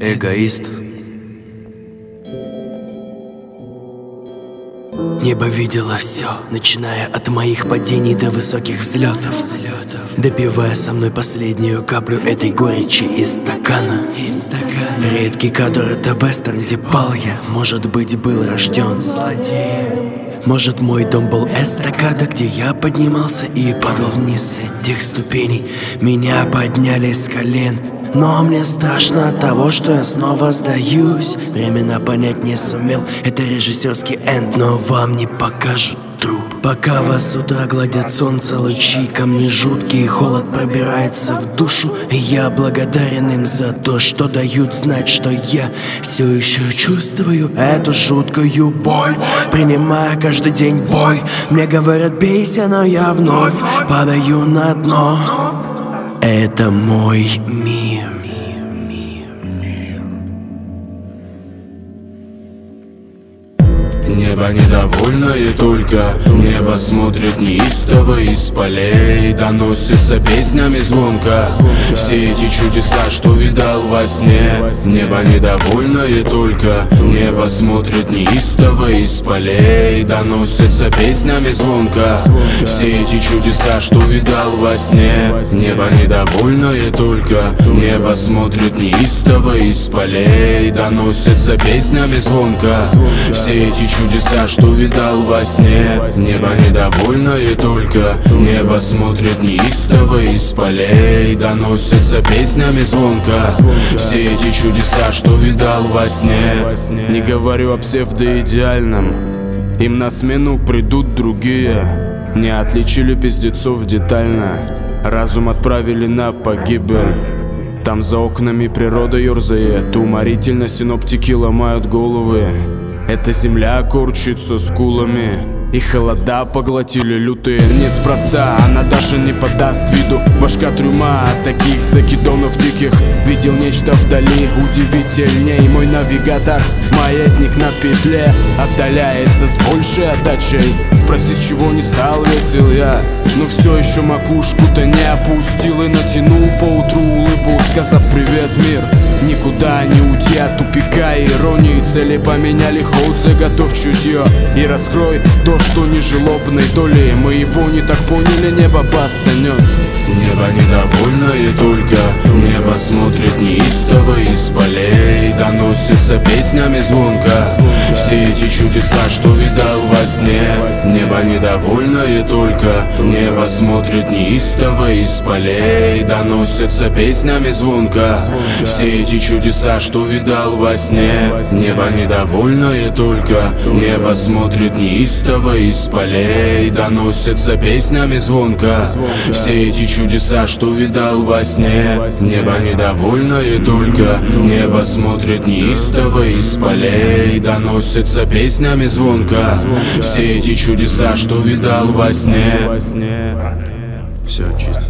эгоист. Небо видело все, начиная от моих падений до высоких взлетов, взлетов. Допивая со мной последнюю каплю этой горечи из стакана. Из стакана. Редкий кадр это вестерн, где пал я, может быть, был рожден злодеем. Может мой дом был эстакада, где я поднимался и падал вниз этих ступеней Меня подняли с колен, но мне страшно от того, что я снова сдаюсь. Временно понять не сумел, это режиссерский энд, но вам не покажут труп. Пока вас с утра гладят солнце лучи Ко мне жуткий холод пробирается в душу. И я благодарен им за то, что дают знать, что я Все еще чувствую эту жуткую боль. Принимая каждый день бой. Мне говорят бейся, но я вновь падаю на дно Это мой мир. Небо недовольное только Небо смотрит неистово из полей Доносится песнями звонко. Все эти чудеса, что видал во сне Небо недовольное только Небо смотрит неистово из полей Доносится песнями звонко Все эти чудеса, что видал во сне Небо недовольное только. Небо смотрит неистово из полей Доносится песнями звонко Все эти чудеса что видал во сне Небо недовольное только. Небо смотрит неистово из полей Доносится песнями звонко Все эти чудеса, что видал во сне Не говорю о псевдоидеальном. Им на смену придут другие. Не отличили пиздецов детально. Разум отправили на погибель. Там за окнами природа ерзает. Уморительно синоптики ломают головы. Эта земля корчится скулами и холода поглотили лютые Неспроста. Она даже не подаст виду Башка трюма. От таких закидонов диких Видел нечто вдали. Удивительней Мой навигатор, маятник на петле Отдаляется с большей отдачей. Спроси, с чего не стал весел я Но все еще макушку-то не опустил И натянул поутру улыбу Сказав привет, мир! Никуда не уйти от тупика и иронии Цели поменяли ход, заготовь чутье И раскрой то, что не желобной доли Мы его не так поняли, небо бастанет Небо недовольное только Небо смотрит неистово из полей. Доносится песнями звонко. Все эти чудеса, что видал во сне. Небо недовольное только Небо смотрит неистово из полей Доносится песнями звонко. Все эти чудеса, что видал во сне Небо недовольное только. Небо смотрит неистово из полей Доносится песнями звонко. Все эти чудеса, что видал во сне Небо недовольное только. Небо смотрит неистово из полей Доносится песнями звонко. Все эти чудеса, что видал во сне Все чисто